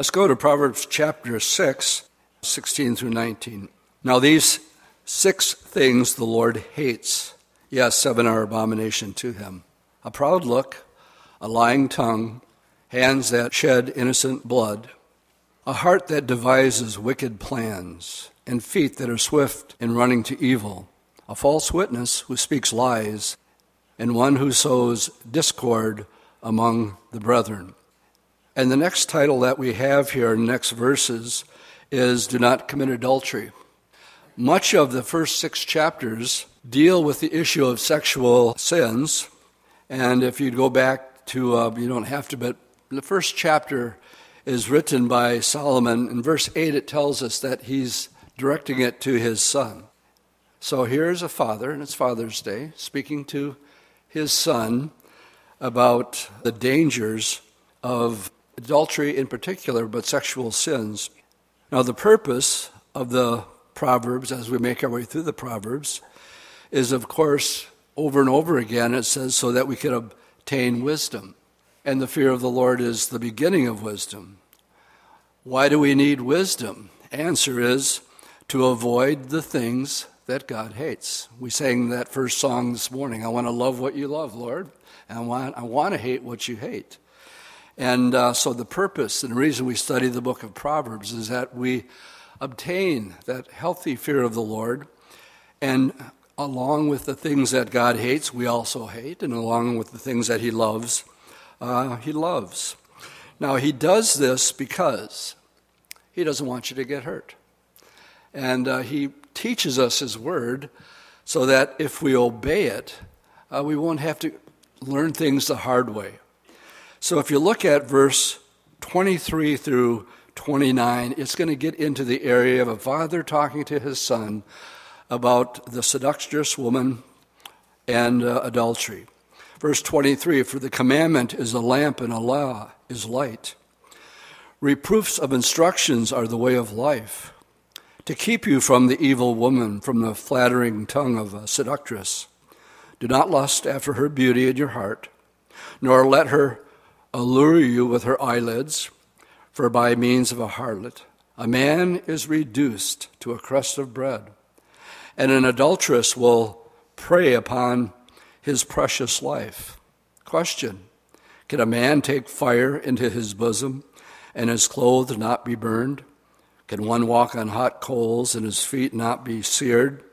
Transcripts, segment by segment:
Let's go to Proverbs chapter 6, 16 through 19. Now, these six things the Lord hates. Yes, seven are abomination to him a proud look, a lying tongue, hands that shed innocent blood, a heart that devises wicked plans, and feet that are swift in running to evil, a false witness who speaks lies, and one who sows discord among the brethren. And the next title that we have here next verses is Do Not Commit Adultery. Much of the first six chapters deal with the issue of sexual sins. And if you go back to, uh, you don't have to, but the first chapter is written by Solomon. In verse 8, it tells us that he's directing it to his son. So here's a father, and it's Father's Day, speaking to his son about the dangers of adultery in particular, but sexual sins. Now, the purpose of the Proverbs, as we make our way through the Proverbs, is of course over and over again it says, so that we can obtain wisdom. And the fear of the Lord is the beginning of wisdom. Why do we need wisdom? Answer is to avoid the things that God hates. We sang that first song this morning. I want to love what you love, Lord, and I want, I want to hate what you hate. And uh, so, the purpose and reason we study the book of Proverbs is that we obtain that healthy fear of the Lord. And along with the things that God hates, we also hate. And along with the things that He loves, uh, He loves. Now, He does this because He doesn't want you to get hurt. And uh, He teaches us His Word so that if we obey it, uh, we won't have to learn things the hard way. So if you look at verse 23 through 29, it's going to get into the area of a father talking to his son about the seductress woman and uh, adultery. Verse 23 For the commandment is a lamp and a law is light. Reproofs of instructions are the way of life, to keep you from the evil woman, from the flattering tongue of a seductress. Do not lust after her beauty in your heart, nor let her allure you with her eyelids, for by means of a harlot, a man is reduced to a crust of bread, and an adulteress will prey upon his precious life. Question Can a man take fire into his bosom and his clothes not be burned? Can one walk on hot coals and his feet not be seared?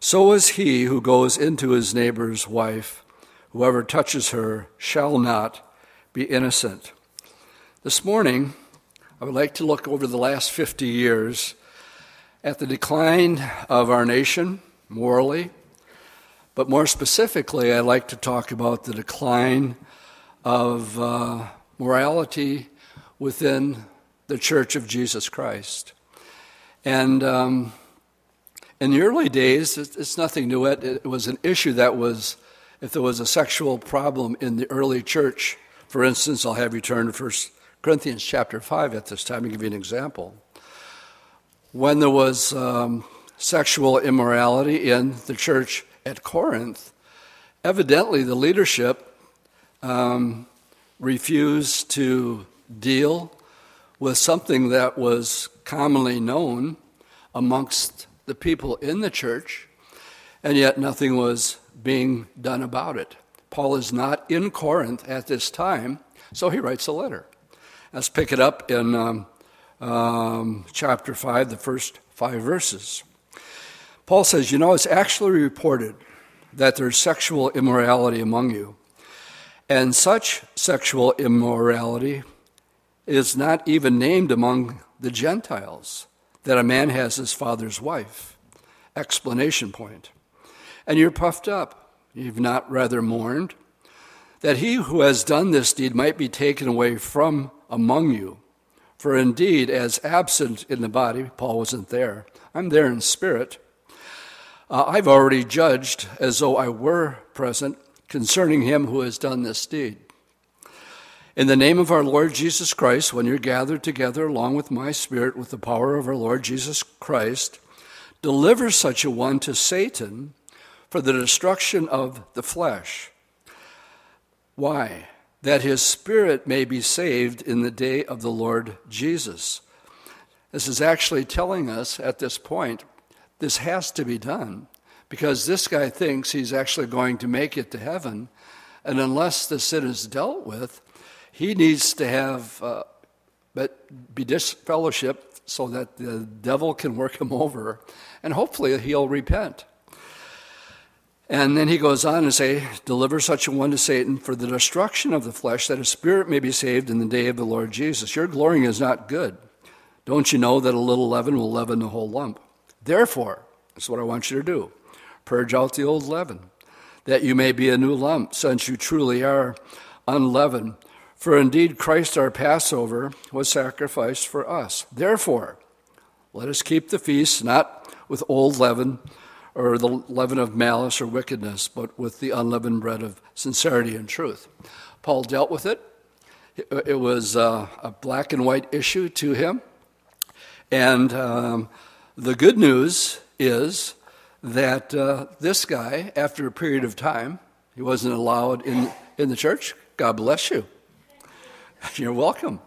So is he who goes into his neighbor's wife. Whoever touches her shall not be innocent. This morning, I would like to look over the last 50 years at the decline of our nation morally, but more specifically, I'd like to talk about the decline of uh, morality within the Church of Jesus Christ. And um, in the early days, it's nothing new. It was an issue that was, if there was a sexual problem in the early church, for instance, I'll have you turn to 1 Corinthians chapter 5 at this time to give you an example. When there was um, sexual immorality in the church at Corinth, evidently the leadership um, refused to deal with something that was commonly known amongst the people in the church, and yet nothing was being done about it. Paul is not in Corinth at this time, so he writes a letter. Let's pick it up in um, um, chapter 5, the first five verses. Paul says, You know, it's actually reported that there's sexual immorality among you, and such sexual immorality is not even named among the Gentiles, that a man has his father's wife. Explanation point. And you're puffed up You've not rather mourned that he who has done this deed might be taken away from among you. For indeed, as absent in the body, Paul wasn't there, I'm there in spirit. Uh, I've already judged as though I were present concerning him who has done this deed. In the name of our Lord Jesus Christ, when you're gathered together along with my spirit with the power of our Lord Jesus Christ, deliver such a one to Satan for the destruction of the flesh. Why? that his spirit may be saved in the day of the Lord Jesus. This is actually telling us at this point this has to be done because this guy thinks he's actually going to make it to heaven. And unless the sin is dealt with, he needs to have uh, but be disfellowship so that the devil can work him over and hopefully he'll repent. And then he goes on to say, Deliver such a one to Satan for the destruction of the flesh, that his spirit may be saved in the day of the Lord Jesus. Your glorying is not good. Don't you know that a little leaven will leaven the whole lump? Therefore, that's what I want you to do purge out the old leaven, that you may be a new lump, since you truly are unleavened. For indeed, Christ our Passover was sacrificed for us. Therefore, let us keep the feast not with old leaven or the leaven of malice or wickedness, but with the unleavened bread of sincerity and truth. Paul dealt with it. It was uh, a black and white issue to him. And um, the good news is that uh, this guy, after a period of time, he wasn't allowed in, in the church. God bless you. You're welcome.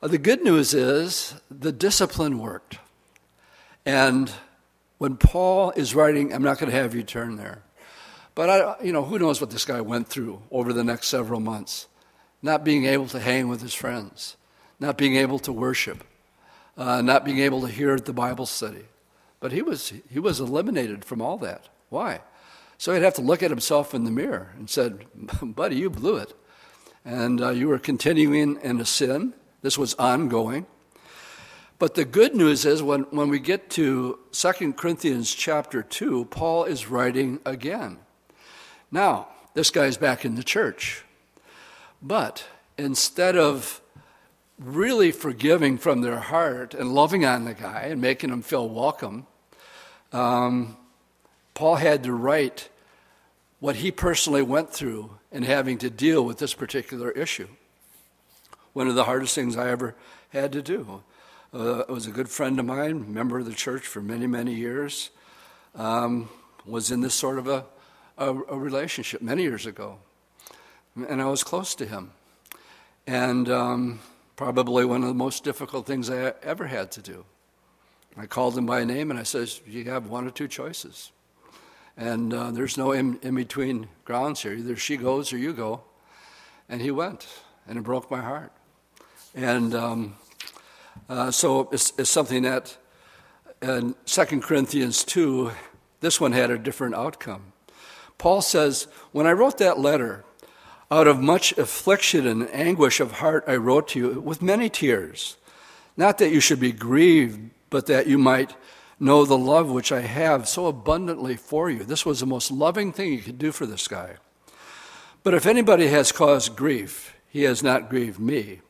Uh, the good news is the discipline worked. And when Paul is writing, I'm not going to have you turn there, but I, you know, who knows what this guy went through over the next several months? Not being able to hang with his friends, not being able to worship, uh, not being able to hear the Bible study. But he was, he was eliminated from all that. Why? So he'd have to look at himself in the mirror and said, buddy, you blew it. And uh, you were continuing in a sin. This was ongoing. But the good news is when, when we get to 2 Corinthians chapter 2, Paul is writing again. Now, this guy's back in the church. But instead of really forgiving from their heart and loving on the guy and making him feel welcome, um, Paul had to write what he personally went through in having to deal with this particular issue. One of the hardest things I ever had to do. Uh, was a good friend of mine, member of the church for many, many years, um, was in this sort of a, a, a, relationship many years ago. And I was close to him. And um, probably one of the most difficult things I ever had to do. I called him by name and I said, You have one or two choices. And uh, there's no in, in between grounds here. Either she goes or you go. And he went, and it broke my heart. And um, uh, so it's, it's, something that in 2 Corinthians 2, this one had a different outcome. Paul says, When I wrote that letter, out of much affliction and anguish of heart, I wrote to you with many tears. Not that you should be grieved, but that you might know the love which I have so abundantly for you. This was the most loving thing you could do for this guy. But if anybody has caused grief, he has not grieved me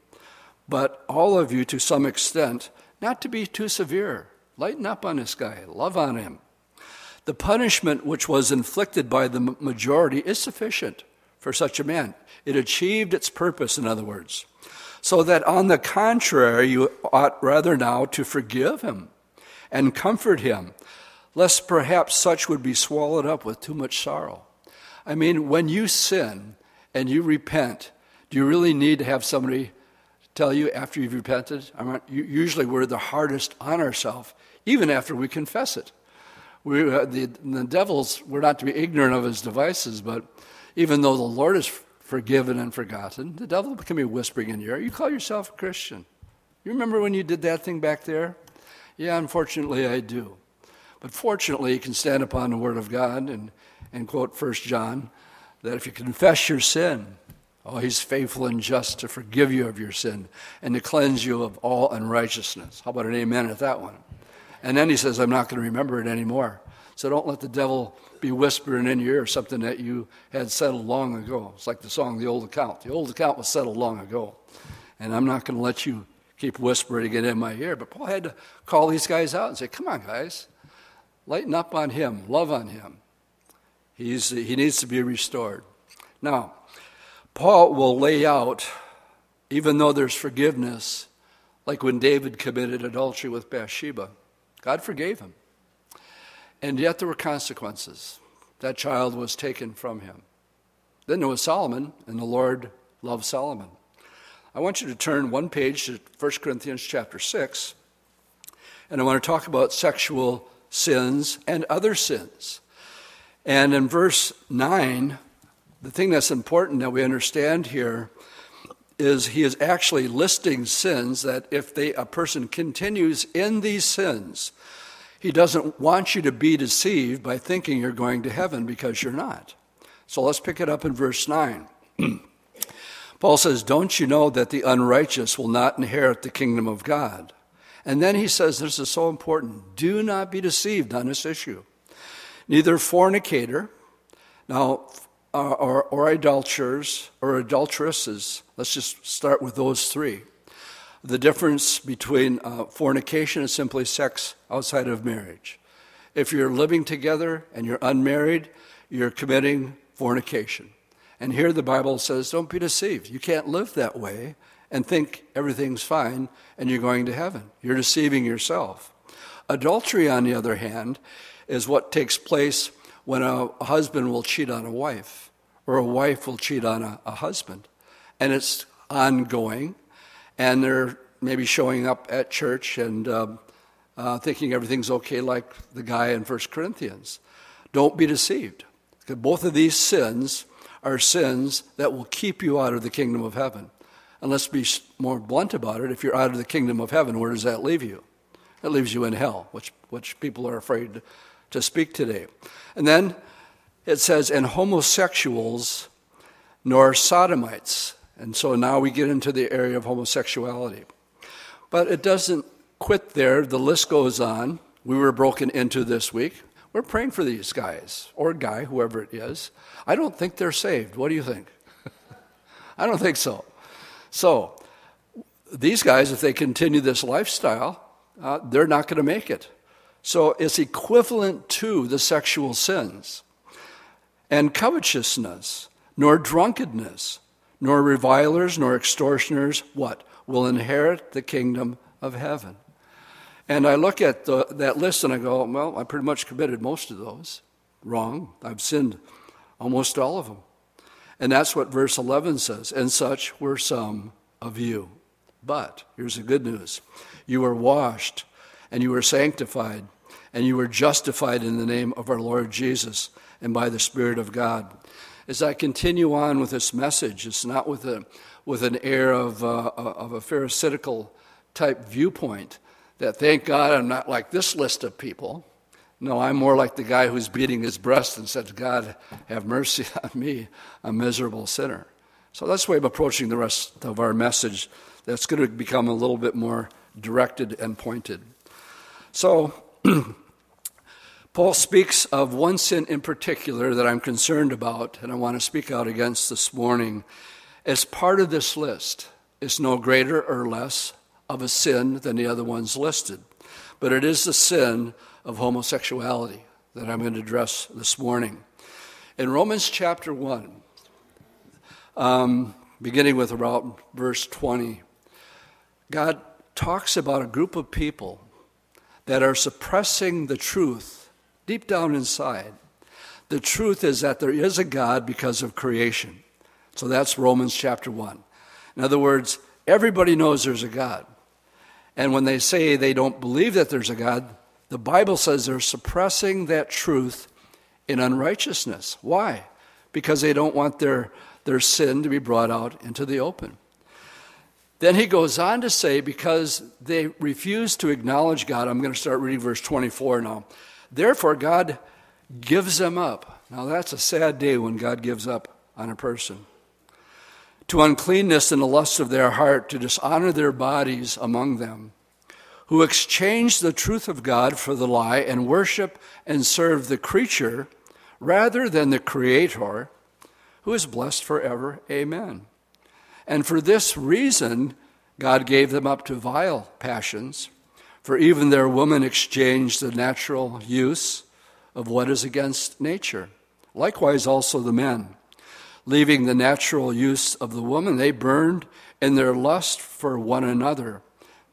but all of you to some extent, not to be too severe. Lighten up on this guy, love on him. The punishment which was inflicted by the majority is sufficient for such a man. It achieved its purpose, in other words. So that on the contrary, you ought rather now to forgive him and comfort him, lest perhaps such would be swallowed up with too much sorrow. I mean, when you sin and you repent, do you really need to have somebody tell you after you've repented, I usually we're the hardest on ourselves, even after we confess it. We, uh, the, the devil's, we're not to be ignorant of his devices, but even though the Lord is forgiven and forgotten, the devil can be whispering in your ear, you call yourself a Christian. You remember when you did that thing back there? Yeah, unfortunately, I do. But fortunately, you can stand upon the Word of God and, and quote 1 John that if you confess your sin, Oh, he's faithful and just to forgive you of your sin and to cleanse you of all unrighteousness. How about an amen at that one? And then he says, I'm not going to remember it anymore. So don't let the devil be whispering in your ear something that you had settled long ago. It's like the song, The Old Account. The old account was settled long ago. And I'm not going to let you keep whispering it in my ear. But Paul had to call these guys out and say, Come on, guys, lighten up on him, love on him. He's, he needs to be restored. Now, Paul will lay out, even though there's forgiveness, like when David committed adultery with Bathsheba, God forgave him. And yet there were consequences. That child was taken from him. Then there was Solomon, and the Lord loved Solomon. I want you to turn one page to 1 Corinthians chapter 6, and I want to talk about sexual sins and other sins. And in verse 9, the thing that's important that we understand here is he is actually listing sins that if they, a person continues in these sins, he doesn't want you to be deceived by thinking you're going to heaven because you're not. So let's pick it up in verse 9. Paul says, Don't you know that the unrighteous will not inherit the kingdom of God? And then he says, This is so important do not be deceived on this issue. Neither fornicator, now, or, or, or adulterers or adulteresses, let's just start with those three. The difference between uh, fornication is simply sex outside of marriage. If you're living together and you're unmarried, you're committing fornication. And here the Bible says, don't be deceived. You can't live that way and think everything's fine and you're going to heaven. You're deceiving yourself. Adultery, on the other hand, is what takes place when a husband will cheat on a wife or a wife will cheat on a, a husband. And it's ongoing, and they're maybe showing up at church and uh, uh, thinking everything's okay, like the guy in 1 Corinthians. Don't be deceived. Both of these sins are sins that will keep you out of the kingdom of heaven. And let's be more blunt about it. If you're out of the kingdom of heaven, where does that leave you? It leaves you in hell, which, which people are afraid to speak today. And then it says, and homosexuals nor sodomites. And so now we get into the area of homosexuality. But it doesn't quit there. The list goes on. We were broken into this week. We're praying for these guys or guy, whoever it is. I don't think they're saved. What do you think? I don't think so. So, these guys, if they continue this lifestyle, uh, they're not going to make it. So, it's equivalent to the sexual sins. And covetousness, nor drunkenness, nor revilers, nor extortioners, what? Will inherit the kingdom of heaven. And I look at the, that list and I go, well, I pretty much committed most of those. Wrong. I've sinned almost all of them. And that's what verse 11 says. And such were some of you. But here's the good news you were washed, and you were sanctified, and you were justified in the name of our Lord Jesus and by the Spirit of God. As I continue on with this message, it's not with, a, with an air of, uh, of a Pharisaical type viewpoint that thank God I'm not like this list of people. No, I'm more like the guy who's beating his breast and said, God, have mercy on me, a miserable sinner. So that's the way I'm approaching the rest of our message. That's going to become a little bit more directed and pointed. So, Paul speaks of one sin in particular that I'm concerned about and I want to speak out against this morning. As part of this list, it's no greater or less of a sin than the other ones listed. But it is the sin of homosexuality that I'm going to address this morning. In Romans chapter 1, um, beginning with about verse 20, God talks about a group of people that are suppressing the truth deep down inside. The truth is that there is a God because of creation. So that's Romans chapter 1. In other words, everybody knows there's a God. And when they say they don't believe that there's a God, the Bible says they're suppressing that truth in unrighteousness. Why? Because they don't want their, their sin to be brought out into the open. Then he goes on to say, because they refuse to acknowledge God, I'm going to start reading verse 24 now. Therefore, God gives them up. Now, that's a sad day when God gives up on a person to uncleanness and the lust of their heart, to dishonor their bodies among them, who exchange the truth of God for the lie and worship and serve the creature rather than the Creator, who is blessed forever. Amen. And for this reason, God gave them up to vile passions, for even their women exchanged the natural use of what is against nature. Likewise, also the men leaving the natural use of the woman, they burned in their lust for one another,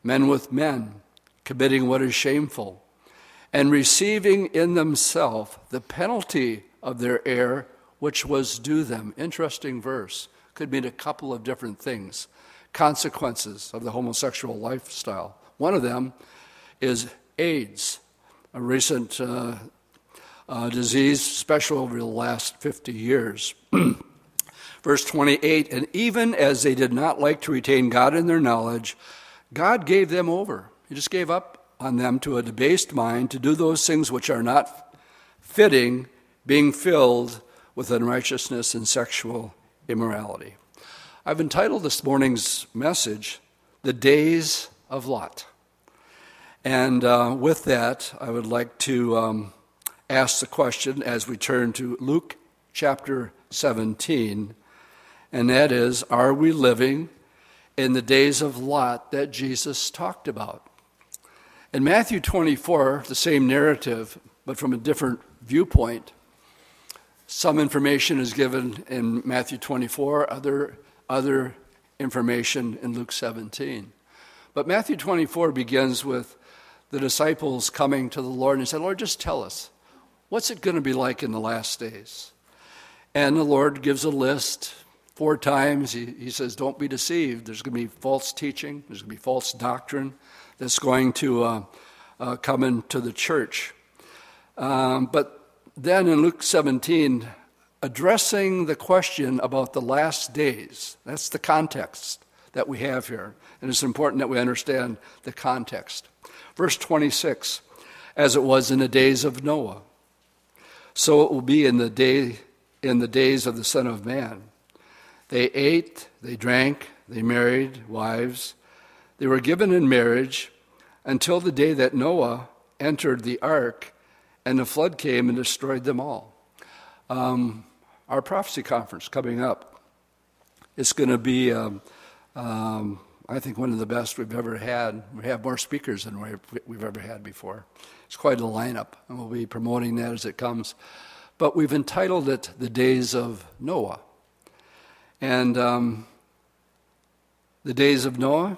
men with men, committing what is shameful, and receiving in themselves the penalty of their error which was due them. Interesting verse. Could mean a couple of different things. Consequences of the homosexual lifestyle. One of them is AIDS, a recent uh, uh, disease, especially over the last 50 years. Verse 28 And even as they did not like to retain God in their knowledge, God gave them over. He just gave up on them to a debased mind to do those things which are not fitting, being filled with unrighteousness and sexual immorality. I've entitled this morning's message, The Days of Lot. And uh, with that, I would like to um, ask the question as we turn to Luke chapter 17 and that is are we living in the days of Lot that Jesus talked about? In Matthew 24, the same narrative, but from a different viewpoint, some information is given in Matthew 24, other, other information in Luke 17. But Matthew 24 begins with the disciples coming to the Lord and said, Lord, just tell us, what's it going to be like in the last days? And the Lord gives a list, Four times he, he says, Don't be deceived. There's going to be false teaching, there's going to be false doctrine that's going to uh, uh, come into the church. Um, but then in Luke 17, addressing the question about the last days, that's the context that we have here. And it's important that we understand the context. Verse 26 As it was in the days of Noah, so it will be in the, day, in the days of the Son of Man. They ate, they drank, they married wives. They were given in marriage until the day that Noah entered the ark and the flood came and destroyed them all. Um, our prophecy conference coming up, it's going to be, um, um, I think, one of the best we've ever had. We have more speakers than we've ever had before. It's quite a lineup, and we'll be promoting that as it comes. But we've entitled it The Days of Noah. And um, the days of Noah,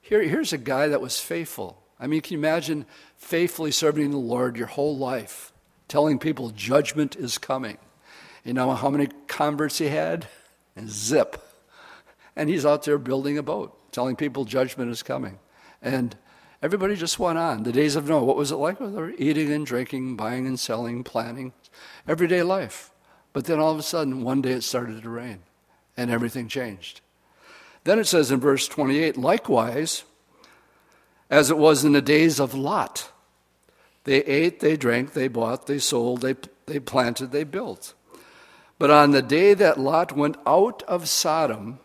here, here's a guy that was faithful. I mean, can you imagine faithfully serving the Lord your whole life, telling people judgment is coming? You know how many converts he had? And zip. And he's out there building a boat, telling people judgment is coming. And everybody just went on. The days of Noah, what was it like? Well, they were eating and drinking, buying and selling, planning, everyday life. But then all of a sudden, one day it started to rain and everything changed. Then it says in verse 28 likewise, as it was in the days of Lot, they ate, they drank, they bought, they sold, they, they planted, they built. But on the day that Lot went out of Sodom,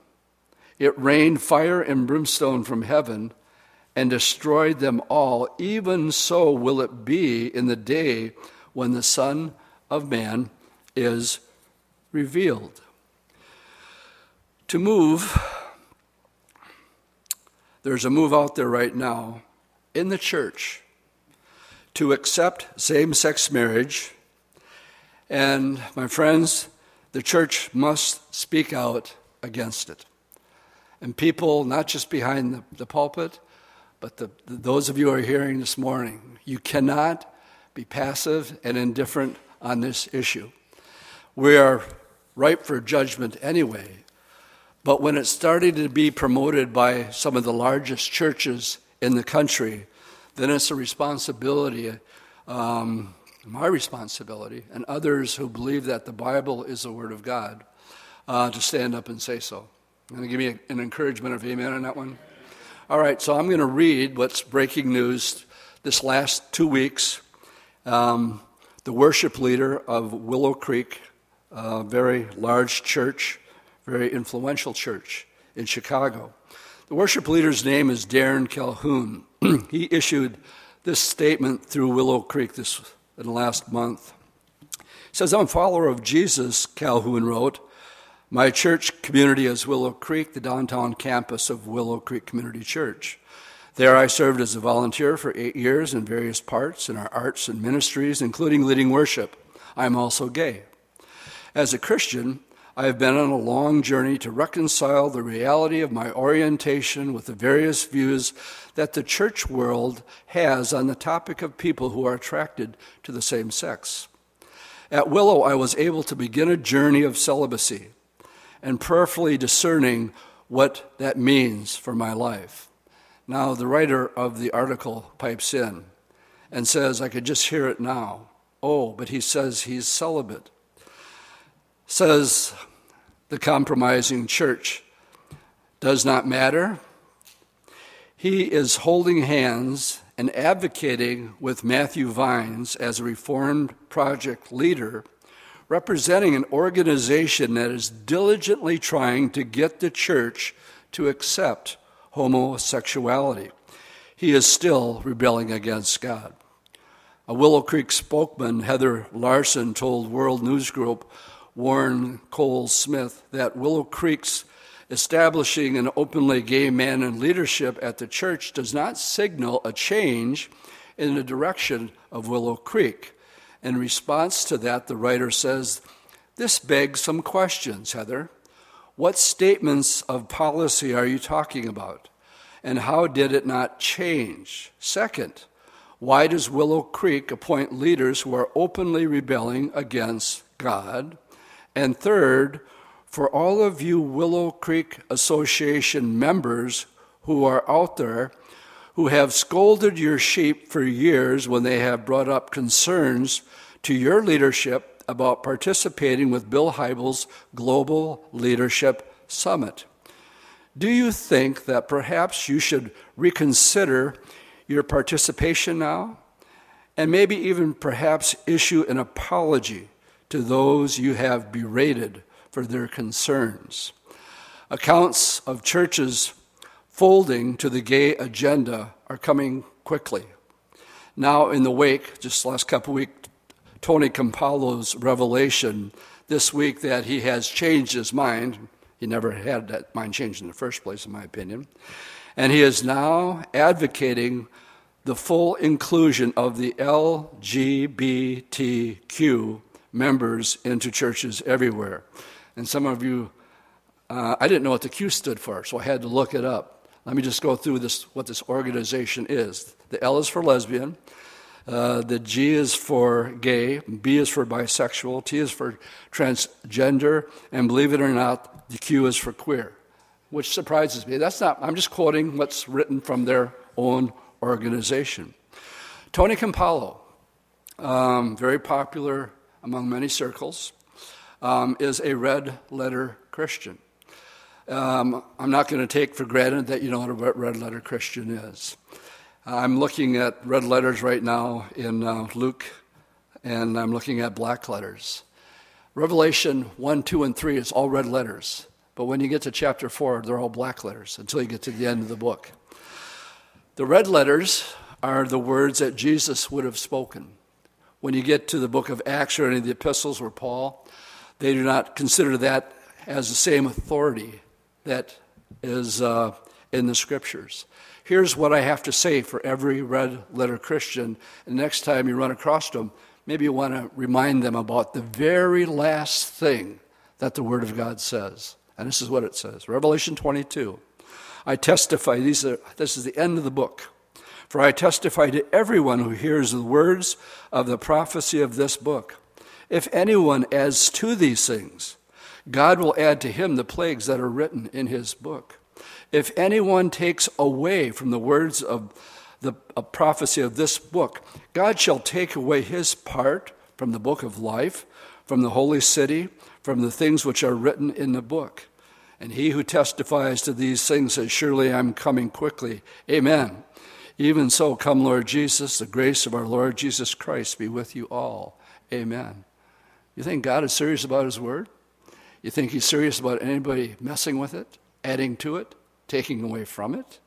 it rained fire and brimstone from heaven and destroyed them all. Even so will it be in the day when the Son of Man is revealed to move. There's a move out there right now in the church to accept same sex marriage. And my friends, the church must speak out against it. And people, not just behind the, the pulpit, but the, the, those of you who are hearing this morning, you cannot be passive and indifferent on this issue. We are ripe for judgment anyway but when it started to be promoted by some of the largest churches in the country, then it's a responsibility, um, my responsibility, and others who believe that the Bible is the Word of God, uh, to stand up and say so. Going to give me an encouragement of amen on that one? All right, so I'm going to read what's breaking news this last two weeks. Um, the worship leader of Willow Creek, a very large church, very influential church in Chicago. The worship leader's name is Darren Calhoun. he issued this statement through Willow Creek this in the last month. He says, I'm a follower of Jesus, Calhoun wrote. My church community is Willow Creek, the downtown campus of Willow Creek Community Church. There I served as a volunteer for eight years in various parts in our arts and ministries, including leading worship. I am also gay. As a Christian, I have been on a long journey to reconcile the reality of my orientation with the various views that the church world has on the topic of people who are attracted to the same sex. At Willow, I was able to begin a journey of celibacy and prayerfully discerning what that means for my life. Now, the writer of the article pipes in and says, I could just hear it now. Oh, but he says he's celibate. Says the compromising church does not matter. He is holding hands and advocating with Matthew Vines as a Reformed Project leader, representing an organization that is diligently trying to get the church to accept homosexuality. He is still rebelling against God. A Willow Creek spokesman, Heather Larson, told World News Group Warren Cole Smith that Willow Creek's establishing an openly gay man in leadership at the church does not signal a change in the direction of Willow Creek. In response to that, the writer says, This begs some questions, Heather. What statements of policy are you talking about? And how did it not change? Second, why does Willow Creek appoint leaders who are openly rebelling against God? And third, for all of you Willow Creek Association members who are out there who have scolded your sheep for years when they have brought up concerns to your leadership about participating with Bill Hybels' Global Leadership Summit. Do you think that perhaps you should reconsider your participation now? And maybe even perhaps issue an apology to those you have berated for their concerns. Accounts of churches folding to the gay agenda are coming quickly. Now, in the wake, just last couple weeks, Tony Campolo's revelation this week that he has changed his mind. He never had that mind changed in the first place, in my opinion. And he is now advocating the full inclusion of the LGBTQ members into churches everywhere. And some of you, uh, I didn't know what the Q stood for, so I had to look it up. Let me just go through this, what this organization is. The L is for lesbian, uh, the G is for gay, B is for bisexual, T is for transgender, and believe it or not, the Q is for queer, which surprises me. That's not, I'm just quoting what's written from their own organization. Tony Campolo, um, very popular among many circles um, is a red letter Christian. Um, I'm not going to take for granted that you know what a red letter Christian is. I'm looking at red letters right now in uh, Luke, and I'm looking at black letters. Revelation 1, 2, and 3 is all red letters. But when you get to chapter 4, they're all black letters until you get to the end of the book. The red letters are the words that Jesus would have spoken. When you get to the book of Acts or any of the epistles where Paul they do not consider that as the same authority that is uh, in the scriptures. Here's what I have to say for every red letter Christian. And next time you run across them, maybe you want to remind them about the very last thing that the Word of God says. And this is what it says Revelation 22. I testify, these are, this is the end of the book. For I testify to everyone who hears the words of the prophecy of this book. If anyone adds to these things, God will add to him the plagues that are written in his book. If anyone takes away from the words of the prophecy of this book, God shall take away his part from the book of life, from the holy city, from the things which are written in the book. And he who testifies to these things says, Surely I'm coming quickly. Amen. Even so, come, Lord Jesus, the grace of our Lord Jesus Christ be with you all. Amen. You think God is serious about His Word? You think He's serious about anybody messing with it, adding to it, taking away from it?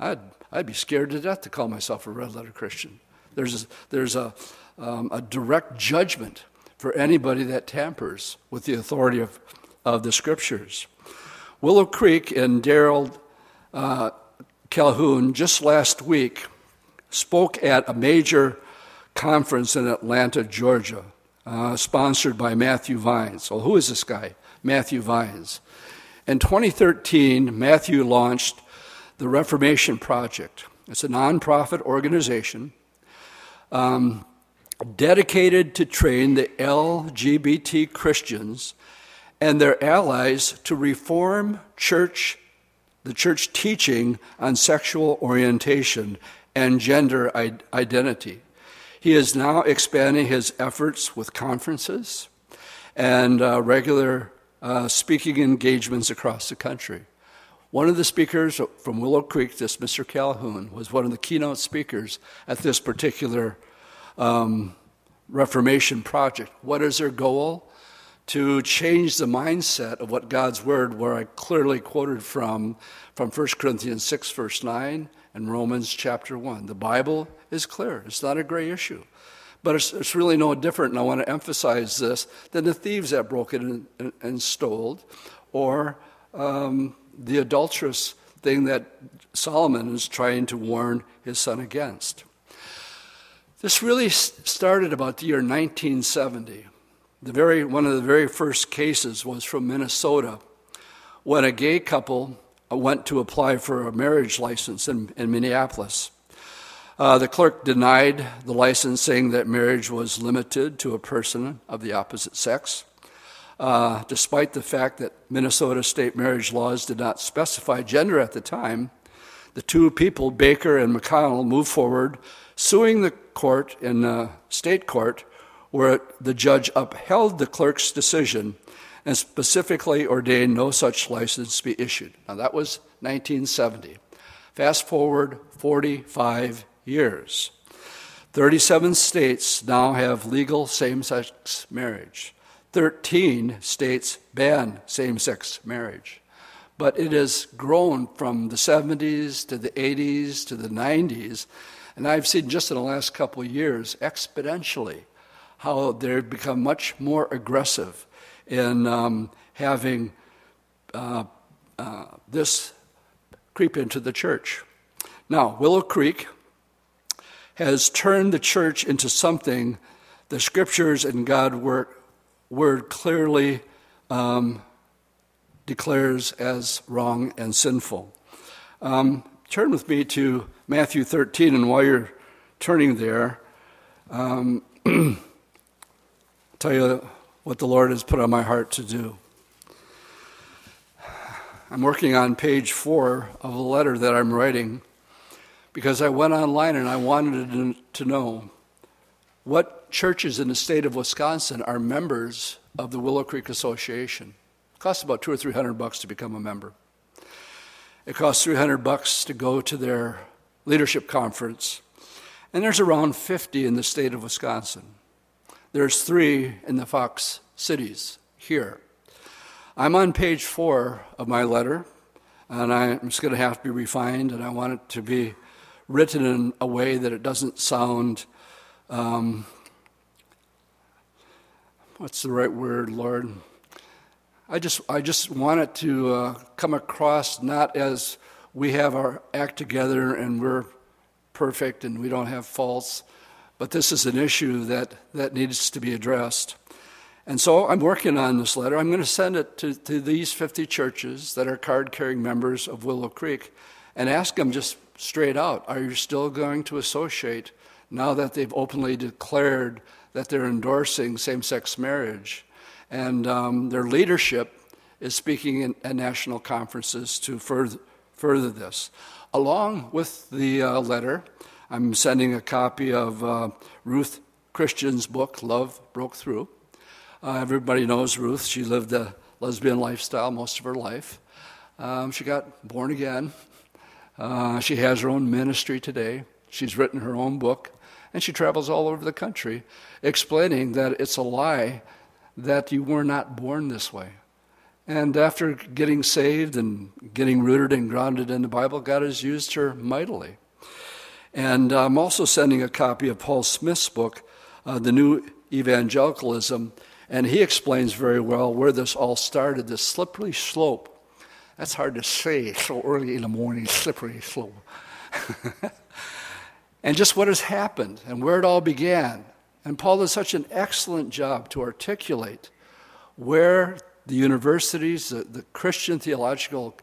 I'd, I'd be scared to death to call myself a red letter Christian. There's a, there's a, um, a direct judgment for anybody that tampers with the authority of, of the Scriptures. Willow Creek and Daryl uh, Calhoun just last week spoke at a major conference in Atlanta, Georgia uh, sponsored by Matthew Vines. Well, who is this guy? Matthew Vines. In 2013, Matthew launched the Reformation Project. It's a nonprofit organization um, dedicated to train the LGBT Christians and their allies to reform church the church teaching on sexual orientation and gender identity. He is now expanding his efforts with conferences and uh, regular uh, speaking engagements across the country. One of the speakers from Willow Creek, this Mr. Calhoun, was one of the keynote speakers at this particular um, Reformation project. What is their goal? To change the mindset of what God's Word, where I clearly quoted from, from 1 Corinthians 6, verse 9, and Romans chapter 1. The Bible is clear, it's not a gray issue. But it's, it's really no different, and I want to emphasize this, than the thieves that broke it and, and, and stole, or um, the adulterous thing that Solomon is trying to warn his son against. This really started about the year 1970. The very, one of the very first cases was from Minnesota when a gay couple went to apply for a marriage license in, in Minneapolis. Uh, the clerk denied the license, saying that marriage was limited to a person of the opposite sex uh, despite the fact that Minnesota state marriage laws did not specify gender at the time, the two people, Baker and McConnell, moved forward, suing the court in the state court, where the judge upheld the clerk's decision and specifically ordained no such license be issued. Now, that was 1970. Fast forward 45 years. 37 states now have legal same sex marriage. 13 states ban same sex marriage. But it has grown from the 70s to the 80s to the 90s, and I've seen just in the last couple of years exponentially how they've become much more aggressive in um, having uh, uh, this creep into the church. Now, Willow Creek has turned the church into something the scriptures and God were word clearly um, declares as wrong and sinful. Um, turn with me to Matthew 13, and while you're turning there, um, tell you what the Lord has put on my heart to do. I'm working on page four of a letter that I'm writing because I went online and I wanted to know what churches in the state of Wisconsin are members of the Willow Creek Association? It costs about two or three hundred bucks to become a member. It costs 300 bucks to go to their leadership conference. And there's around 50 in the state of Wisconsin. There's three in the Fox cities here. I'm on page four of my letter, and I'm just going to have to be refined, and I want it to be written in a way that it doesn't sound um, what's the right word, Lord? I just, I just want it to uh, come across not as we have our act together and we're perfect and we don't have faults, but this is an issue that, that needs to be addressed. And so I'm working on this letter. I'm going to send it to, to these 50 churches that are card carrying members of Willow Creek and ask them just straight out are you still going to associate now that they've openly declared that they're endorsing same sex marriage. And um, their leadership is speaking in, at national conferences to further, further this. Along with the uh, letter, I'm sending a copy of uh, Ruth Christian's book, Love Broke Through. Uh, everybody knows Ruth. She lived a lesbian lifestyle most of her life. Um, she got born again. Uh, she has her own ministry today. She's written her own book, and she travels all over the country explaining that it's a lie that you were not born this way. And after getting saved and getting rooted and grounded in the Bible, God has used her mightily. And I'm also sending a copy of Paul Smith's book, uh, The New Evangelicalism, and he explains very well where this all started this slippery slope. That's hard to say so early in the morning, slippery slope. and just what has happened and where it all began. And Paul does such an excellent job to articulate where the universities, the, the Christian theological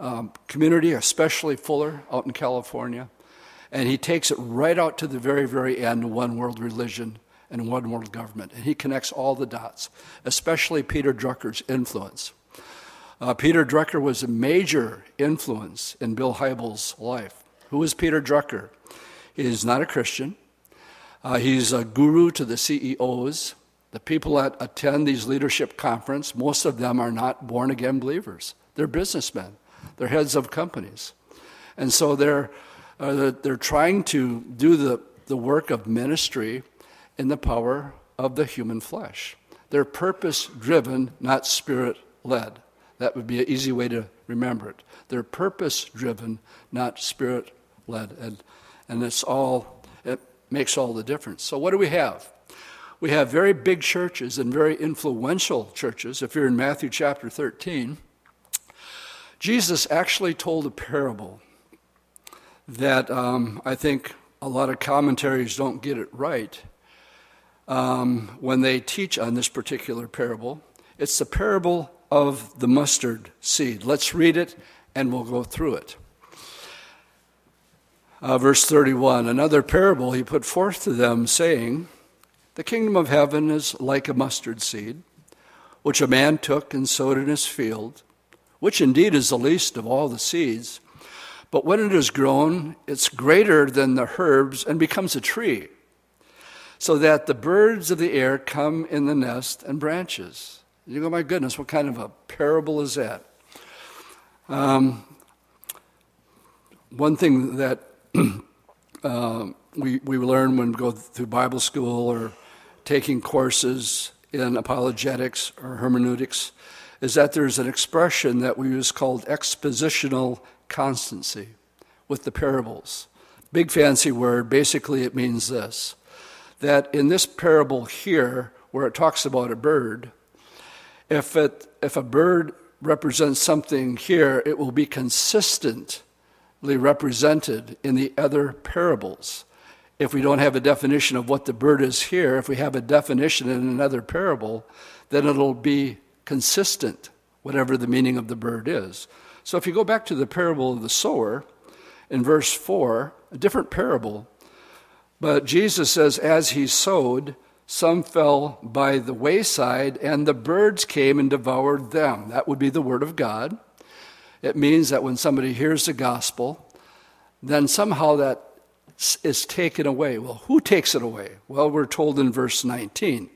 um, community, especially Fuller out in California, and he takes it right out to the very, very end one world religion and one world government. And he connects all the dots, especially Peter Drucker's influence. Uh, Peter Drucker was a major influence in Bill Hybels' life. Who is Peter Drucker? He is not a Christian. Uh, he's a guru to the CEOs. The people that attend these leadership conference, most of them are not born again believers. They're businessmen. They're heads of companies. And so they're, uh, they're trying to do the, the work of ministry in the power of the human flesh. They're purpose driven, not spirit led. That would be an easy way to remember it. They're purpose driven, not spirit led. And, and it's all, it makes all the difference. So, what do we have? We have very big churches and very influential churches. If you're in Matthew chapter 13, Jesus actually told a parable that um, I think a lot of commentaries don't get it right um, when they teach on this particular parable. It's the parable of the mustard seed. Let's read it and we'll go through it. Uh, verse 31 Another parable he put forth to them, saying, The kingdom of heaven is like a mustard seed, which a man took and sowed in his field, which indeed is the least of all the seeds. But when it is grown, it's greater than the herbs and becomes a tree, so that the birds of the air come in the nest and branches. You go, my goodness, what kind of a parable is that? Um, one thing that uh, we, we learn when we go through Bible school or taking courses in apologetics or hermeneutics is that there's an expression that we use called expositional constancy with the parables. Big fancy word, basically it means this that in this parable here, where it talks about a bird, if, it, if a bird represents something here, it will be consistently represented in the other parables. If we don't have a definition of what the bird is here, if we have a definition in another parable, then it'll be consistent, whatever the meaning of the bird is. So if you go back to the parable of the sower in verse 4, a different parable, but Jesus says, As he sowed, some fell by the wayside, and the birds came and devoured them. That would be the word of God. It means that when somebody hears the gospel, then somehow that is taken away. Well, who takes it away? Well, we're told in verse 19.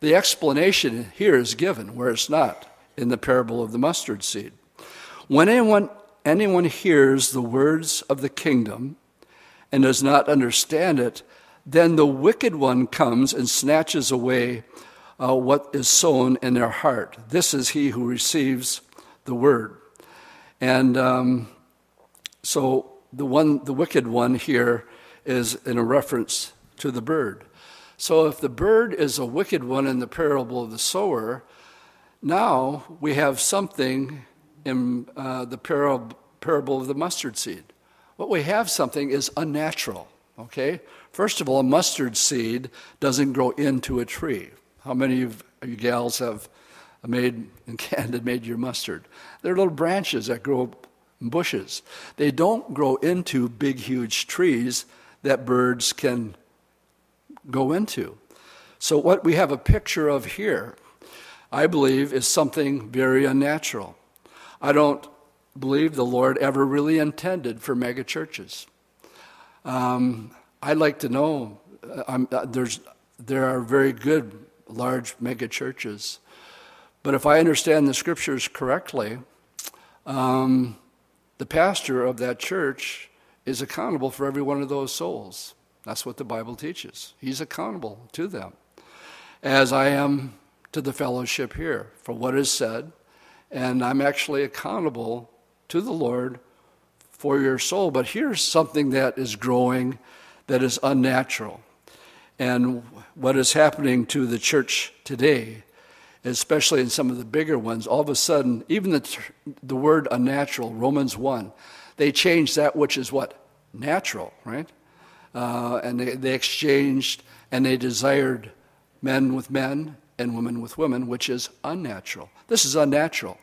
The explanation here is given, where it's not, in the parable of the mustard seed. When anyone, anyone hears the words of the kingdom and does not understand it, then the wicked one comes and snatches away uh, what is sown in their heart. This is he who receives the word. And um, so the one, the wicked one here is in a reference to the bird. So if the bird is a wicked one in the parable of the sower, now we have something in uh, the parable, parable of the mustard seed. What we have something is unnatural, okay? First of all, a mustard seed doesn't grow into a tree. How many of you gals have made in Canada made your mustard? They're little branches that grow bushes. They don't grow into big, huge trees that birds can go into. So, what we have a picture of here, I believe, is something very unnatural. I don't believe the Lord ever really intended for megachurches. Um, I'd like to know. Uh, uh, there's, there are very good large mega churches, but if I understand the scriptures correctly, um, the pastor of that church is accountable for every one of those souls. That's what the Bible teaches. He's accountable to them, as I am to the fellowship here for what is said, and I'm actually accountable to the Lord for your soul. But here's something that is growing that is unnatural. And what is happening to the church today, especially in some of the bigger ones, all of a sudden, even the, the word unnatural, Romans 1, they changed that which is what? Natural, right? Uh, and they, they exchanged and they desired men with men and women with women, which is unnatural. This is unnatural.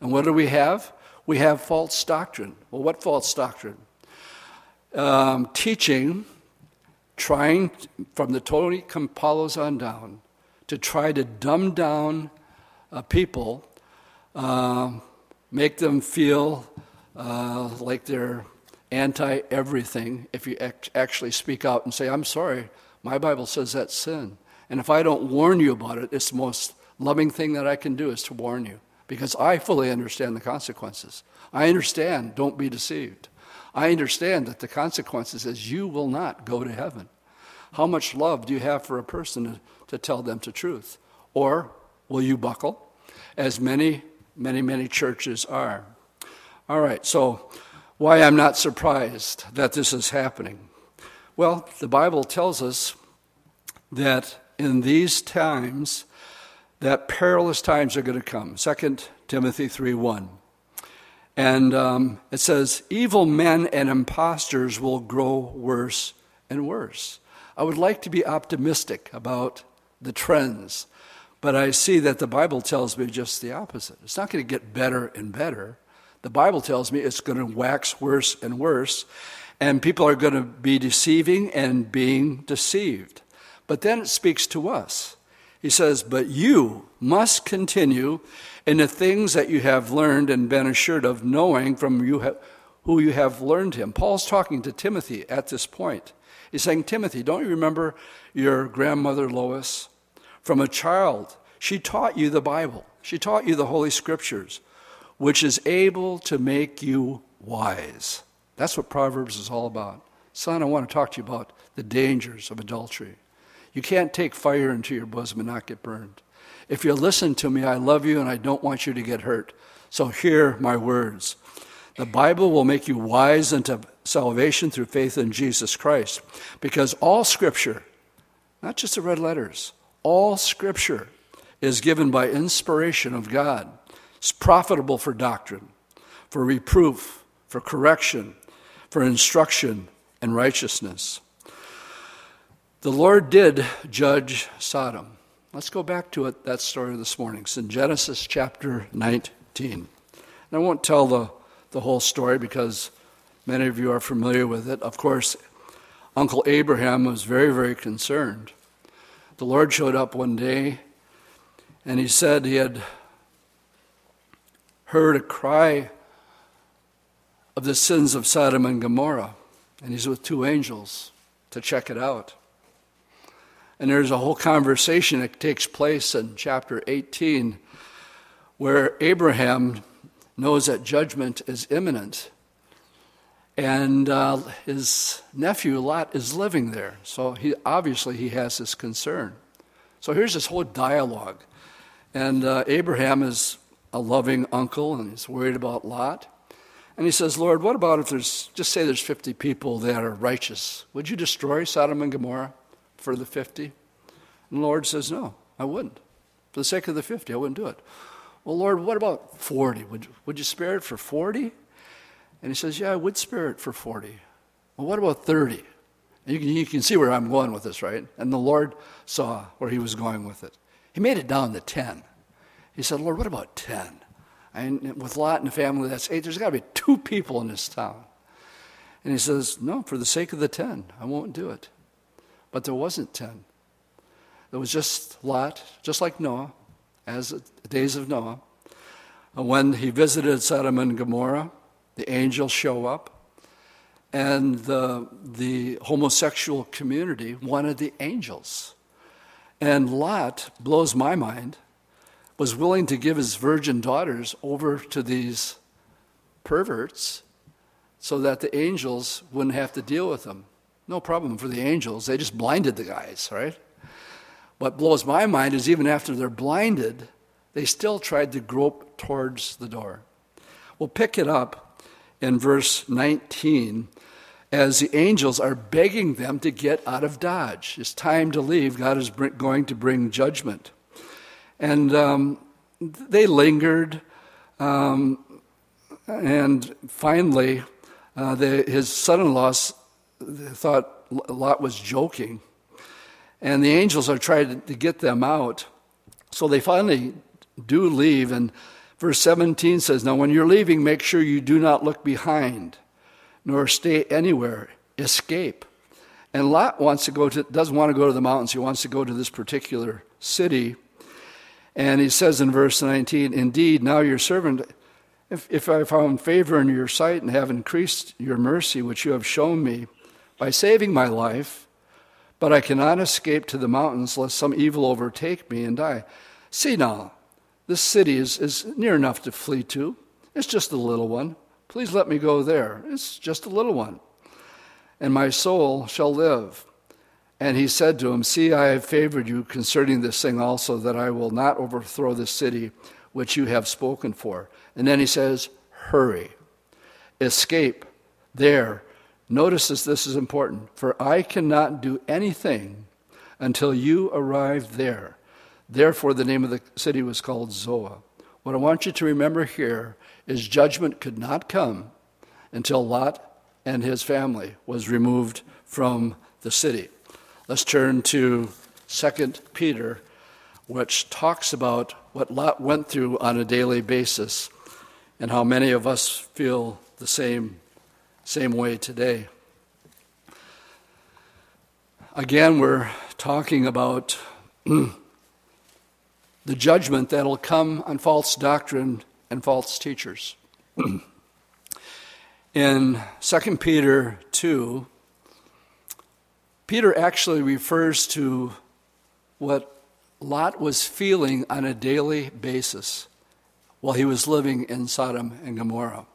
And what do we have? We have false doctrine. Well, what false doctrine? um, teaching trying from the Tony Campolo's on down to try to dumb down uh, people, uh, make them feel uh, like they're anti everything if you act- actually speak out and say, I'm sorry, my Bible says that's sin. And if I don't warn you about it, it's the most loving thing that I can do is to warn you because I fully understand the consequences. I understand, don't be deceived. I understand that the consequences is you will not go to heaven. How much love do you have for a person to, to tell them the truth? Or will you buckle, as many, many, many churches are? All right, so why I'm not surprised that this is happening. Well, the Bible tells us that in these times, that perilous times are going to come. 2 Timothy 3 1. And um, it says, evil men and impostors will grow worse and worse. I would like to be optimistic about the trends, but I see that the Bible tells me just the opposite. It's not going to get better and better. The Bible tells me it's going to wax worse and worse, and people are going to be deceiving and being deceived. But then it speaks to us. He says, But you must continue in the things that you have learned and been assured of, knowing from you who you have learned him. Paul's talking to Timothy at this point. He's saying, Timothy, don't you remember your grandmother Lois? From a child, she taught you the Bible, she taught you the Holy Scriptures, which is able to make you wise. That's what Proverbs is all about. Son, I want to talk to you about the dangers of adultery. You can't take fire into your bosom and not get burned. If you listen to me, I love you and I don't want you to get hurt. So hear my words. The Bible will make you wise unto salvation through faith in Jesus Christ. Because all Scripture, not just the red letters, all Scripture is given by inspiration of God. It's profitable for doctrine, for reproof, for correction, for instruction and righteousness. The Lord did judge Sodom. Let's go back to it, that story this morning. It's in Genesis chapter 19. And I won't tell the, the whole story because many of you are familiar with it. Of course, Uncle Abraham was very, very concerned. The Lord showed up one day and he said he had heard a cry of the sins of Sodom and Gomorrah, and he's with two angels to check it out. And there's a whole conversation that takes place in chapter 18 where Abraham knows that judgment is imminent. And uh, his nephew Lot is living there. So he, obviously he has this concern. So here's this whole dialogue. And uh, Abraham is a loving uncle and he's worried about Lot. And he says, Lord, what about if there's, just say there's 50 people that are righteous? Would you destroy Sodom and Gomorrah? For the 50? And the Lord says, No, I wouldn't. For the sake of the 50, I wouldn't do it. Well, Lord, what about 40? Would, would you spare it for 40? And he says, Yeah, I would spare it for 40. Well, what about 30? You can, you can see where I'm going with this, right? And the Lord saw where he was going with it. He made it down to 10. He said, Lord, what about 10? And with Lot and the family, that's eight. There's got to be two people in this town. And he says, No, for the sake of the 10, I won't do it. But there wasn't ten. There was just Lot, just like Noah, as the days of Noah. And When he visited Sodom and Gomorrah, the angels show up, and the, the homosexual community wanted the angels. And Lot, blows my mind, was willing to give his virgin daughters over to these perverts so that the angels wouldn't have to deal with them. No problem for the angels. They just blinded the guys, right? What blows my mind is even after they're blinded, they still tried to grope towards the door. We'll pick it up in verse 19 as the angels are begging them to get out of Dodge. It's time to leave. God is going to bring judgment. And um, they lingered, um, and finally, uh, the, his son in law thought Lot was joking. And the angels are trying to get them out. So they finally do leave. And verse 17 says, Now when you're leaving, make sure you do not look behind, nor stay anywhere. Escape. And Lot wants to go to, doesn't want to go to the mountains. He wants to go to this particular city. And he says in verse 19, Indeed, now your servant, if, if I found favor in your sight and have increased your mercy, which you have shown me, by saving my life, but I cannot escape to the mountains lest some evil overtake me and die. See now, this city is, is near enough to flee to. It's just a little one. Please let me go there. It's just a little one. And my soul shall live. And he said to him, See, I have favored you concerning this thing also, that I will not overthrow the city which you have spoken for. And then he says, Hurry, escape there Notice this, this is important. For I cannot do anything until you arrive there. Therefore, the name of the city was called Zoar. What I want you to remember here is judgment could not come until Lot and his family was removed from the city. Let's turn to 2 Peter, which talks about what Lot went through on a daily basis and how many of us feel the same same way today. Again, we're talking about the judgment that'll come on false doctrine and false teachers. In 2 Peter 2, Peter actually refers to what Lot was feeling on a daily basis while he was living in Sodom and Gomorrah.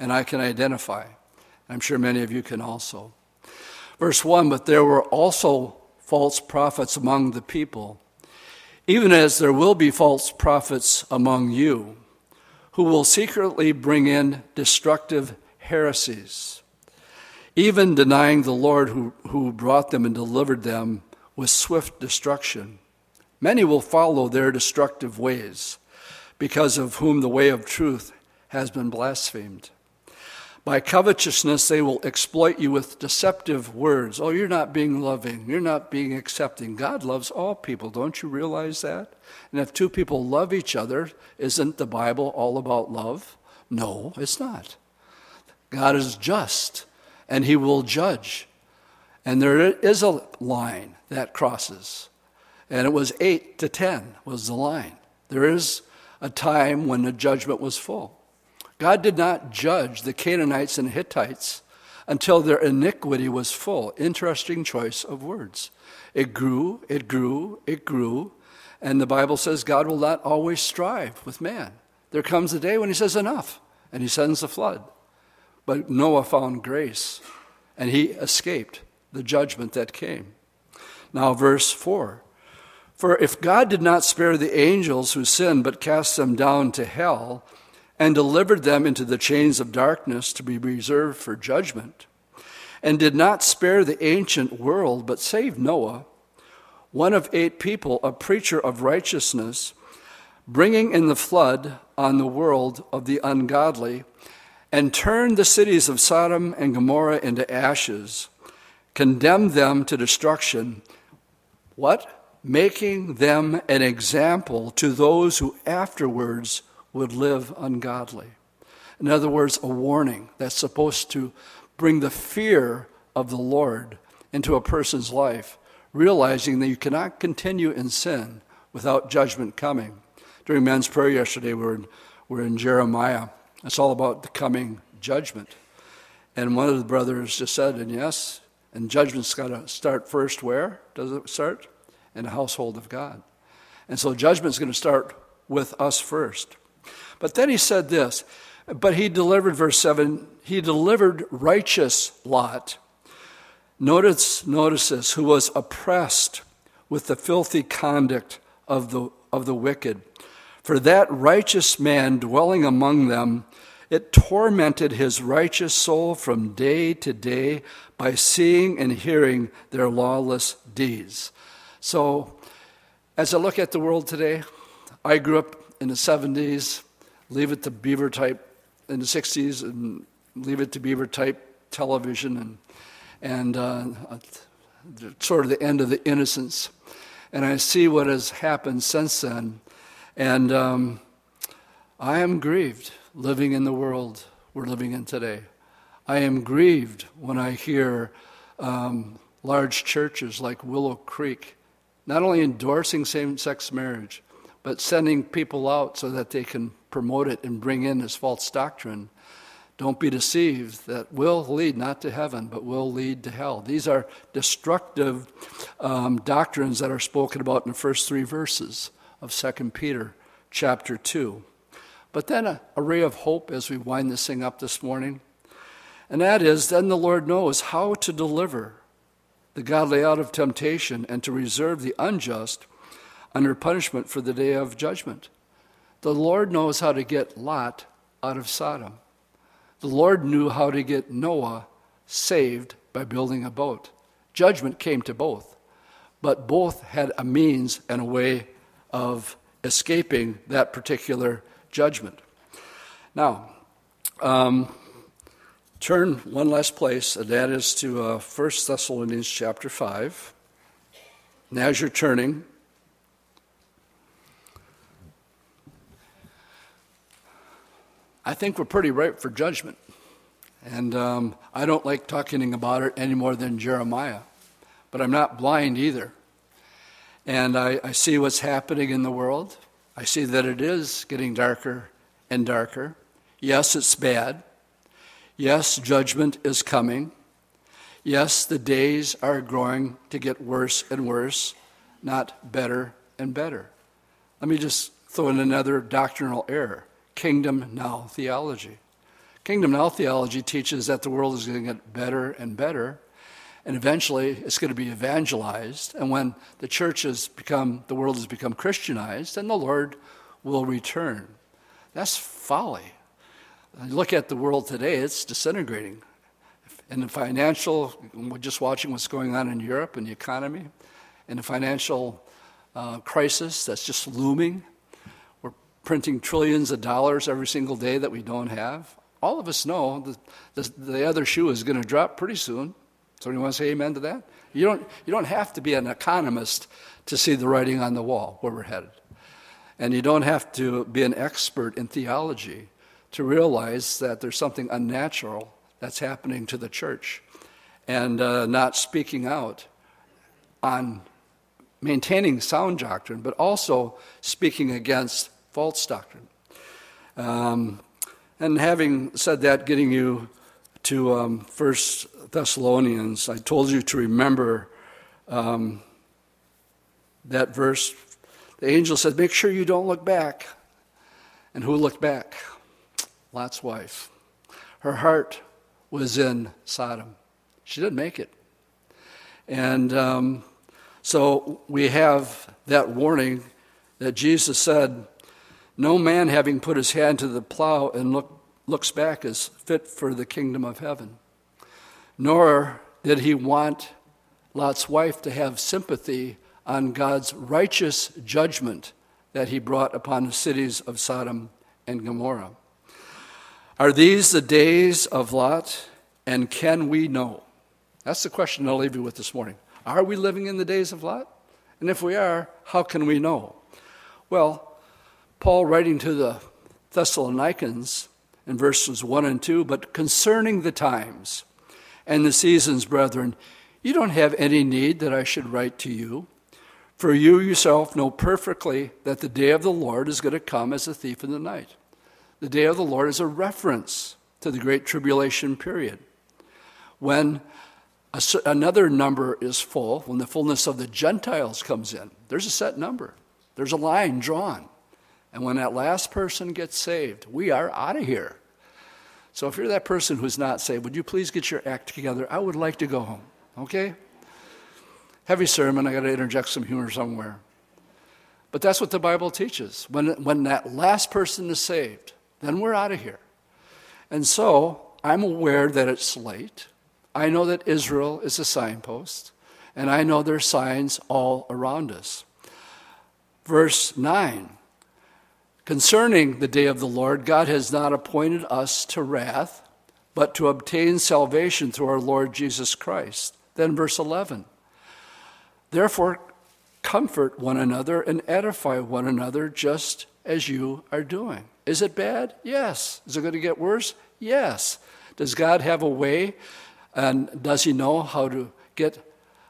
And I can identify. I'm sure many of you can also. Verse 1 But there were also false prophets among the people, even as there will be false prophets among you, who will secretly bring in destructive heresies, even denying the Lord who, who brought them and delivered them with swift destruction. Many will follow their destructive ways, because of whom the way of truth has been blasphemed. By covetousness, they will exploit you with deceptive words. Oh, you're not being loving. You're not being accepting. God loves all people. Don't you realize that? And if two people love each other, isn't the Bible all about love? No, it's not. God is just, and He will judge. And there is a line that crosses. And it was 8 to 10 was the line. There is a time when the judgment was full. God did not judge the Canaanites and Hittites until their iniquity was full. Interesting choice of words. It grew, it grew, it grew, and the Bible says God will not always strive with man. There comes a day when he says enough, and he sends the flood. But Noah found grace, and he escaped the judgment that came. Now, verse 4 For if God did not spare the angels who sinned, but cast them down to hell, and delivered them into the chains of darkness to be reserved for judgment, and did not spare the ancient world, but saved Noah, one of eight people, a preacher of righteousness, bringing in the flood on the world of the ungodly, and turned the cities of Sodom and Gomorrah into ashes, condemned them to destruction. What? Making them an example to those who afterwards would live ungodly. In other words, a warning that's supposed to bring the fear of the Lord into a person's life, realizing that you cannot continue in sin without judgment coming. During men's prayer yesterday, we we're in, we are in Jeremiah. It's all about the coming judgment. And one of the brothers just said, and yes, and judgment's got to start first where? Does it start? In the household of God. And so judgment's going to start with us first. But then he said this, but he delivered, verse 7, he delivered righteous Lot. Notice, notice this, who was oppressed with the filthy conduct of the, of the wicked. For that righteous man dwelling among them, it tormented his righteous soul from day to day by seeing and hearing their lawless deeds. So, as I look at the world today, I grew up in the 70s leave it to beaver type in the 60s and leave it to beaver type television and, and uh, sort of the end of the innocence. And I see what has happened since then. And um, I am grieved living in the world we're living in today. I am grieved when I hear um, large churches like Willow Creek, not only endorsing same sex marriage, but sending people out so that they can promote it and bring in this false doctrine. Don't be deceived that will lead not to heaven, but will lead to hell. These are destructive um, doctrines that are spoken about in the first three verses of 2 Peter chapter 2. But then a, a ray of hope as we wind this thing up this morning. And that is, then the Lord knows how to deliver the godly out of temptation and to reserve the unjust under punishment for the day of judgment. The Lord knows how to get Lot out of Sodom. The Lord knew how to get Noah saved by building a boat. Judgment came to both, but both had a means and a way of escaping that particular judgment. Now, um, turn one last place, and that is to uh, 1 Thessalonians chapter 5. And as you're turning, I think we're pretty ripe for judgment. And um, I don't like talking about it any more than Jeremiah, but I'm not blind either. And I, I see what's happening in the world. I see that it is getting darker and darker. Yes, it's bad. Yes, judgment is coming. Yes, the days are growing to get worse and worse, not better and better. Let me just throw in another doctrinal error kingdom now theology. Kingdom now theology teaches that the world is going to get better and better, and eventually it's going to be evangelized. And when the church has become, the world has become Christianized, then the Lord will return. That's folly. Look at the world today, it's disintegrating. In the financial, we're just watching what's going on in Europe and the economy, in the financial uh, crisis that's just looming printing trillions of dollars every single day that we don't have. All of us know that the, the other shoe is going to drop pretty soon. So, you want to say amen to that? You don't, you don't have to be an economist to see the writing on the wall where we're headed. And you don't have to be an expert in theology to realize that there's something unnatural that's happening to the church and uh, not speaking out on maintaining sound doctrine, but also speaking against false doctrine. Um, and having said that, getting you to um, First Thessalonians, I told you to remember um, that verse. The angel said, Make sure you don't look back. And who looked back? Lot's wife. Her heart was in Sodom. She didn't make it. And um, so we have that warning that Jesus said, no man, having put his hand to the plow and look, looks back, is fit for the kingdom of heaven. Nor did he want Lot's wife to have sympathy on God's righteous judgment that he brought upon the cities of Sodom and Gomorrah. Are these the days of Lot, and can we know? That's the question I'll leave you with this morning. Are we living in the days of Lot? And if we are, how can we know? Well, Paul writing to the Thessalonians in verses 1 and 2, but concerning the times and the seasons, brethren, you don't have any need that I should write to you. For you yourself know perfectly that the day of the Lord is going to come as a thief in the night. The day of the Lord is a reference to the Great Tribulation period. When another number is full, when the fullness of the Gentiles comes in, there's a set number, there's a line drawn. And when that last person gets saved, we are out of here. So if you're that person who's not saved, would you please get your act together? I would like to go home, okay? Heavy sermon, I got to interject some humor somewhere. But that's what the Bible teaches. When, when that last person is saved, then we're out of here. And so I'm aware that it's late. I know that Israel is a signpost, and I know there are signs all around us. Verse 9 Concerning the day of the Lord, God has not appointed us to wrath, but to obtain salvation through our Lord Jesus Christ. Then, verse 11 Therefore, comfort one another and edify one another just as you are doing. Is it bad? Yes. Is it going to get worse? Yes. Does God have a way and does He know how to get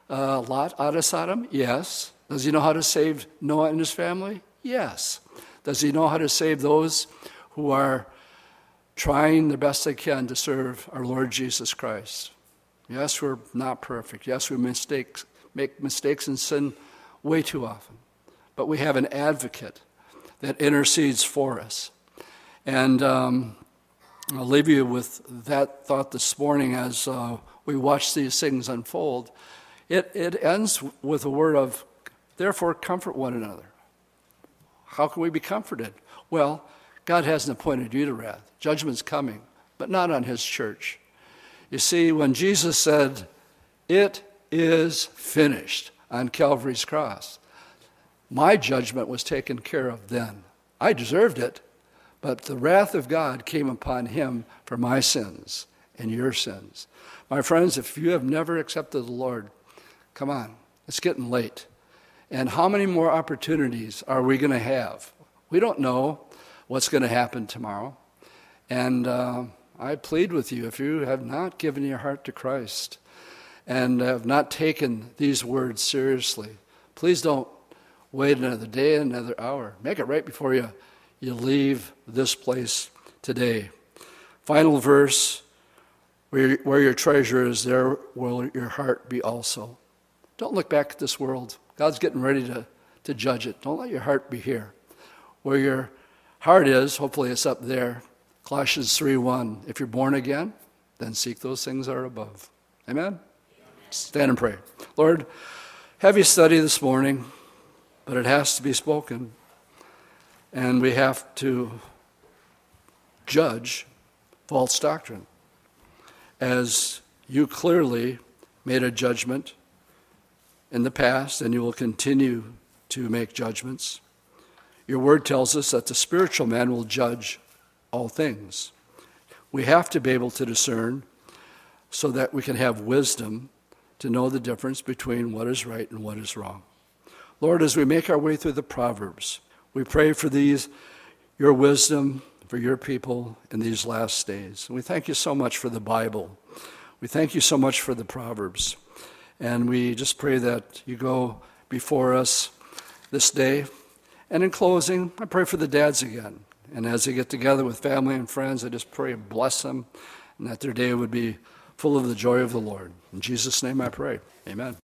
uh, Lot out of Sodom? Yes. Does he know how to save Noah and his family? Yes. Does he know how to save those who are trying the best they can to serve our Lord Jesus Christ? Yes, we're not perfect. Yes, we make mistakes and sin way too often. But we have an advocate that intercedes for us. And um, I'll leave you with that thought this morning as uh, we watch these things unfold. It, it ends with a word of, therefore, comfort one another. How can we be comforted? Well, God hasn't appointed you to wrath. Judgment's coming, but not on his church. You see, when Jesus said, It is finished on Calvary's cross, my judgment was taken care of then. I deserved it, but the wrath of God came upon him for my sins and your sins. My friends, if you have never accepted the Lord, come on, it's getting late. And how many more opportunities are we going to have? We don't know what's going to happen tomorrow. And uh, I plead with you if you have not given your heart to Christ and have not taken these words seriously, please don't wait another day, another hour. Make it right before you, you leave this place today. Final verse where, where your treasure is, there will your heart be also. Don't look back at this world. God's getting ready to, to judge it. Don't let your heart be here. Where your heart is, hopefully it's up there. Colossians 3:1. If you're born again, then seek those things that are above. Amen? Stand and pray. Lord, heavy study this morning but it has to be spoken. And we have to judge false doctrine. As you clearly made a judgment in the past, and you will continue to make judgments. Your word tells us that the spiritual man will judge all things. We have to be able to discern so that we can have wisdom to know the difference between what is right and what is wrong. Lord, as we make our way through the Proverbs, we pray for these, your wisdom for your people in these last days. And we thank you so much for the Bible. We thank you so much for the Proverbs. And we just pray that you go before us this day. And in closing, I pray for the dads again. And as they get together with family and friends, I just pray and bless them and that their day would be full of the joy of the Lord. In Jesus' name I pray. Amen.